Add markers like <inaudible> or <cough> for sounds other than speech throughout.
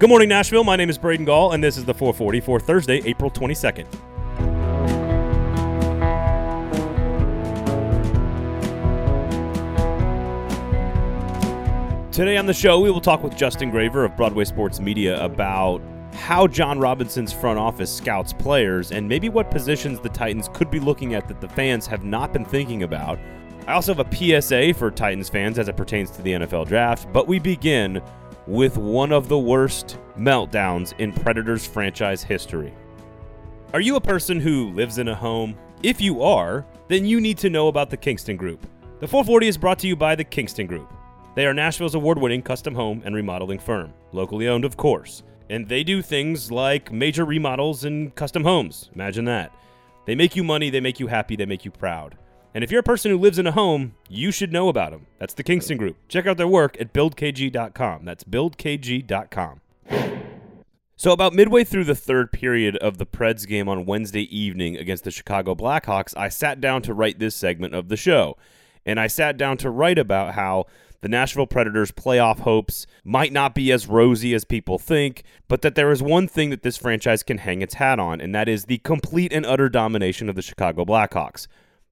Good morning, Nashville. My name is Braden Gall, and this is the 440 for Thursday, April 22nd. Today on the show, we will talk with Justin Graver of Broadway Sports Media about how Jon Robinson's front office scouts players and maybe what positions the Titans could be looking at that the fans have not been thinking about. I also have a PSA for Titans fans as it pertains to the NFL draft, but we begin with one of the worst meltdowns in Predators franchise history. Are you a person who lives in a home? If you are, then you need to know about the Kingston Group. The 440 is brought to you by the Kingston Group. They are Nashville's award winning custom home and remodeling firm, locally owned, of course. And they do things like major remodels and custom homes. Imagine that. They make you money, they make you happy, they make you proud. And if you're a person who lives in a home, you should know about them. That's the Kingston Group. Check out their work at buildkg.com. That's buildkg.com. So, about midway through the third period of the Preds game on Wednesday evening against the Chicago Blackhawks, I sat down to write this segment of the show. And I sat down to write about how the Nashville Predators' playoff hopes might not be as rosy as people think, but that there is one thing that this franchise can hang its hat on, and that is the complete and utter domination of the Chicago Blackhawks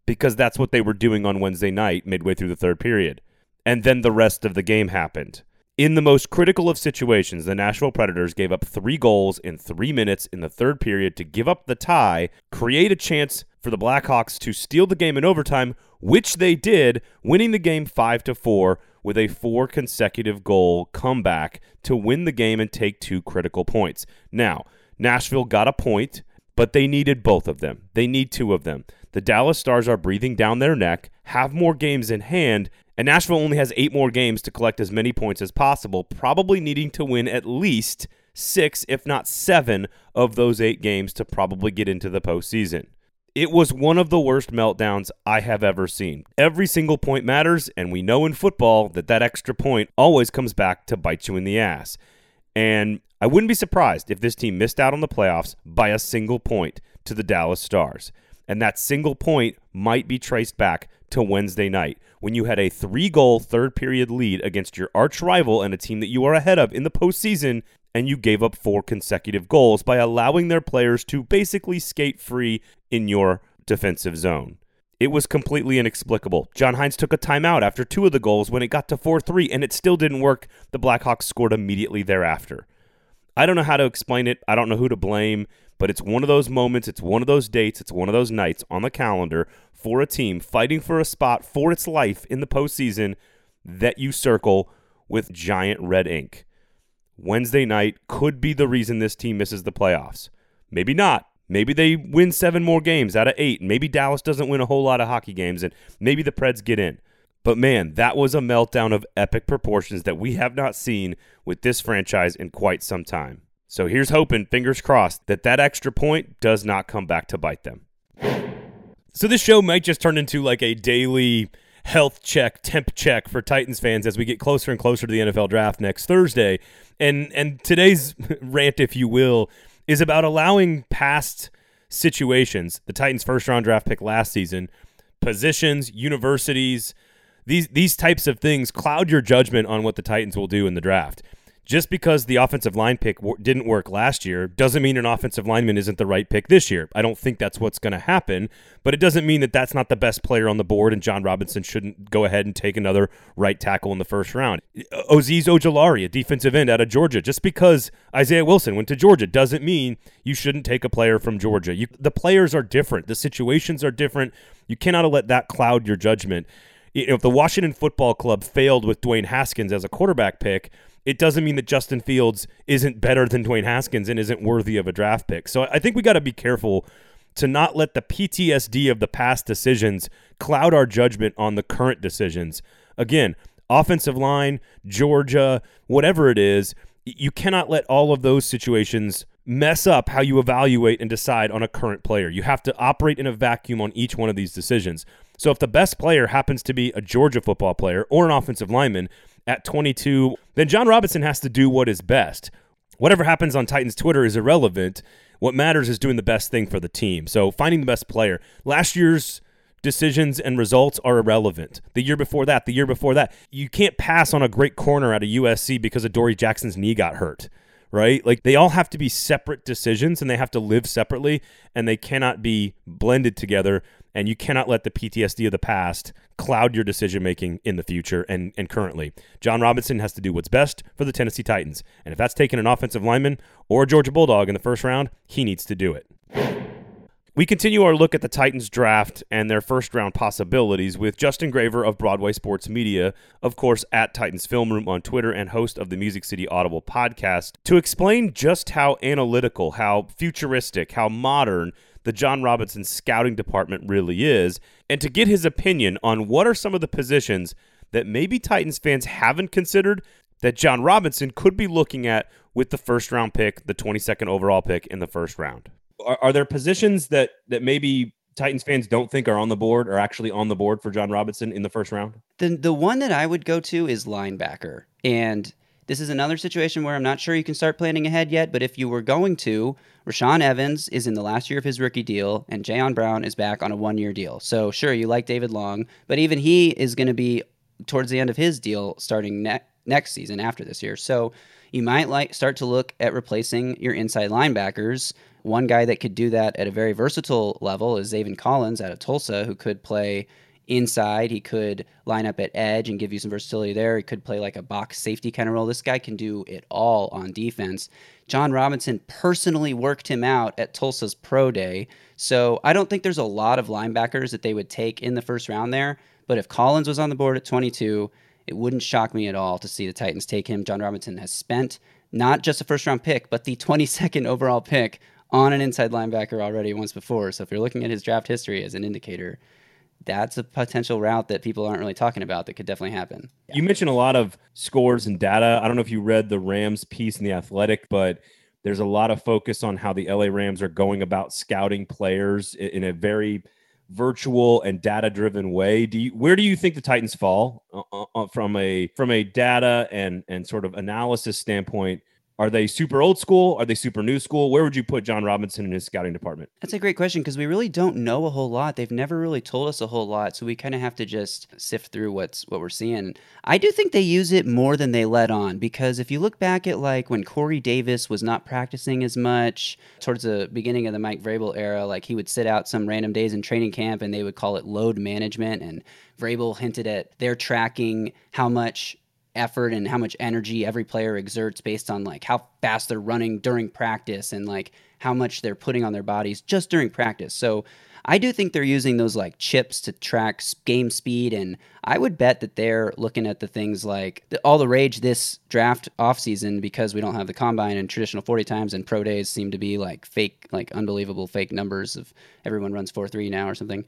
because that's what they were doing on Wednesday night, midway through the third period. And then the rest of the game happened. In the most critical of situations, the Nashville Predators gave up three goals in three minutes in the third period to give up the tie, create a chance for the Blackhawks to steal the game in overtime, which they did, winning the game 5 to 4 with a four consecutive goal comeback to win the game and take two critical points. Now, Nashville got a point, but they needed both of them. They need two of them. The Dallas Stars are breathing down their neck, have more games in hand, and Nashville only has eight more games to collect as many points as possible, probably needing to win at least six, if not seven, of those eight games to probably get into the postseason. It was one of the worst meltdowns I have ever seen. Every single point matters, and we know in football that that extra point always comes back to bite you in the ass. And I wouldn't be surprised if this team missed out on the playoffs by a single point to the Dallas Stars. And that single point might be traced back to Wednesday night when you had a three goal third period lead against your arch rival and a team that you are ahead of in the postseason, and you gave up four consecutive goals by allowing their players to basically skate free in your defensive zone. It was completely inexplicable. John Hynes took a timeout after two of the goals when it got to 4 3, and it still didn't work. The Blackhawks scored immediately thereafter. I don't know how to explain it. I don't know who to blame. But it's one of those moments, it's one of those dates, it's one of those nights on the calendar for a team fighting for a spot for its life in the postseason that you circle with giant red ink. Wednesday night could be the reason this team misses the playoffs. Maybe not. Maybe they win seven more games out of eight. Maybe Dallas doesn't win a whole lot of hockey games, and maybe the Preds get in. But man, that was a meltdown of epic proportions that we have not seen with this franchise in quite some time. So here's hoping, fingers crossed, that that extra point does not come back to bite them. So this show might just turn into like a daily health check, temp check for Titans fans as we get closer and closer to the NFL draft next Thursday. And and today's <laughs> rant, if you will, is about allowing past situations, the Titans first round draft pick last season, positions, universities, these these types of things cloud your judgment on what the Titans will do in the draft just because the offensive line pick w- didn't work last year doesn't mean an offensive lineman isn't the right pick this year. I don't think that's what's going to happen, but it doesn't mean that that's not the best player on the board and Jon Robinson shouldn't go ahead and take another right tackle in the first round. Azeez Ojulari, a defensive end out of Georgia, just because Isaiah Wilson went to Georgia doesn't mean you shouldn't take a player from Georgia. You, the players are different, the situations are different. You cannot let that cloud your judgment. If the Washington Football Club failed with Dwayne Haskins as a quarterback pick, it doesn't mean that Justin Fields isn't better than Dwayne Haskins and isn't worthy of a draft pick. So I think we got to be careful to not let the PTSD of the past decisions cloud our judgment on the current decisions. Again, offensive line, Georgia, whatever it is, you cannot let all of those situations mess up how you evaluate and decide on a current player. You have to operate in a vacuum on each one of these decisions. So if the best player happens to be a Georgia football player or an offensive lineman, at 22, then Jon Robinson has to do what is best. Whatever happens on Titans Twitter is irrelevant. What matters is doing the best thing for the team. So finding the best player. Last year's decisions and results are irrelevant. The year before that, the year before that, you can't pass on a great corner at a USC because of Adoree' Jackson's knee got hurt right? Like they all have to be separate decisions and they have to live separately and they cannot be blended together. And you cannot let the PTSD of the past cloud your decision making in the future and, and currently. Jon Robinson has to do what's best for the Tennessee Titans. And if that's taking an offensive lineman or a Georgia Bulldog in the first round, he needs to do it. We continue our look at the Titans draft and their first round possibilities with Justin Graver of Broadway Sports Media, of course, at Titans Film Room on Twitter and host of the Music City Audible podcast, to explain just how analytical, how futuristic, how modern the Jon Robinson scouting department really is, and to get his opinion on what are some of the positions that maybe Titans fans haven't considered that Jon Robinson could be looking at with the first round pick, the 22nd overall pick in the first round are, are there positions that that maybe Titans fans don't think are on the board or actually on the board for Jon Robinson in the first round? The the one that I would go to is linebacker. And this is another situation where I'm not sure you can start planning ahead yet, but if you were going to, Rashaan Evans is in the last year of his rookie deal, and Jayon Brown is back on a one year deal. So sure, you like David Long, but even he is going to be towards the end of his deal starting ne- next season after this year. So you might like start to look at replacing your inside linebackers one guy that could do that at a very versatile level is Zaven Collins out of Tulsa, who could play inside. He could line up at edge and give you some versatility there. He could play like a box safety kind of role. This guy can do it all on defense. Jon Robinson personally worked him out at Tulsa's pro day. So I don't think there's a lot of linebackers that they would take in the first round there. But if Collins was on the board at 22, it wouldn't shock me at all to see the Titans take him. Jon Robinson has spent not just a first round pick, but the <laughs> 22nd overall pick on an inside linebacker already once before. So if you're looking at his draft history as an indicator, that's a potential route that people aren't really talking about that could definitely happen. You mentioned a lot of scores and data. I don't know if you read the Rams piece in the Athletic, but there's a lot of focus on how the LA Rams are going about scouting players in a very virtual and data driven way. Do you where do you think the Titans fall uh, uh, from a from a data and and sort of analysis standpoint are they super old school? Are they super new school? Where would you put Jon Robinson in his scouting department? That's a great question because we really don't know a whole lot. They've never really told us a whole lot, so we kind of have to just sift through what's what we're seeing. I do think they use it more than they let on because if you look back at like when Corey Davis was not practicing as much towards the beginning of the Mike Vrabel era, like he would sit out some random days in training camp and they would call it load management and Vrabel hinted at they're tracking how much effort and how much energy every player exerts based on like how fast they're running during practice and like how much they're putting on their bodies just during practice. So I do think they're using those like chips to track game speed and I would bet that they're looking at the things like all the rage this draft offseason because we don't have the combine and traditional 40 times and pro days seem to be like fake like unbelievable fake numbers of everyone runs 4-3 now or something.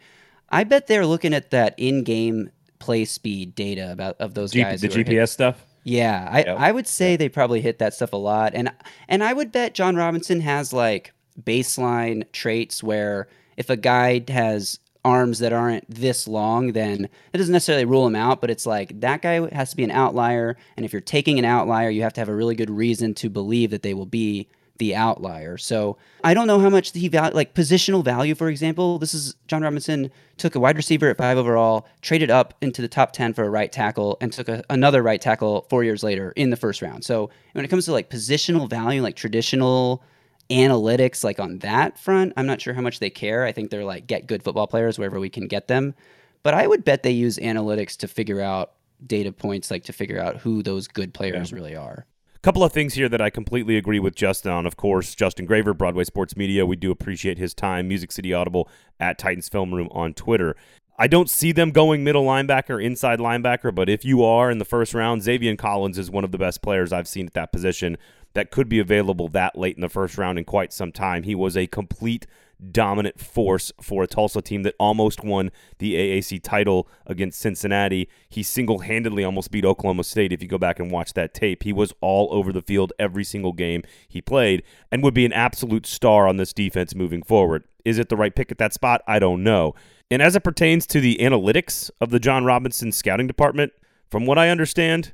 I bet they're looking at that in-game play speed data about of those G- guys. The GPS stuff. Yeah, I, yep. I would say they probably hit that stuff a lot, and and I would bet Jon Robinson has like baseline traits where if a guy has arms that aren't this long, then it doesn't necessarily rule him out, but it's like that guy has to be an outlier, and if you're taking an outlier, you have to have a really good reason to believe that they will be the outlier. So I don't know how much he value, like positional value, for example. This is Jon Robinson took a wide receiver at five overall, traded up into the top 10 for a right tackle, and took a, another right tackle four years later in the first round. So when it comes to like positional value, like traditional analytics, like on that front, I'm not sure how much they care. I think they're like get good football players wherever we can get them. But I would bet they use analytics to figure out data points, like to figure out who those good players yeah. really are couple of things here that I completely agree with Justin on. Of course, Justin Graver, Broadway Sports Media. We do appreciate his time. Music City Audible at Titans Film Room on Twitter. I don't see them going middle linebacker, inside linebacker, but if you are in the first round, Zaven Collins is one of the best players I've seen at that position that could be available that late in the first round in quite some time. He was a complete dominant force for a Tulsa team that almost won the AAC title against Cincinnati. He single handedly almost beat Oklahoma State if you go back and watch that tape. He was all over the field every single game he played and would be an absolute star on this defense moving forward. Is it the right pick at that spot? I don't know. And as it pertains to the analytics of the Jon Robinson scouting department, from what I understand,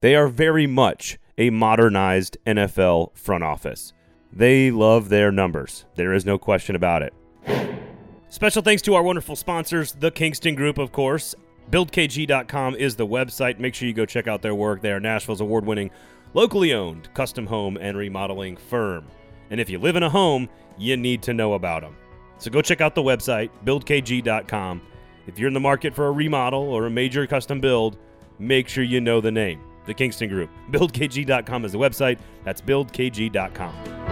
they are very much a modernized NFL front office. They love their numbers. There is no question about it. Special thanks to our wonderful sponsors, the Kingston Group, of course. BuildKG.com is the website. Make sure you go check out their work. They are Nashville's award winning locally owned custom home and remodeling firm. And if you live in a home, you need to know about them. So go check out the website, buildkg.com. If you're in the market for a remodel or a major custom build, make sure you know the name, the Kingston Group. BuildKG.com is the website. That's buildkg.com.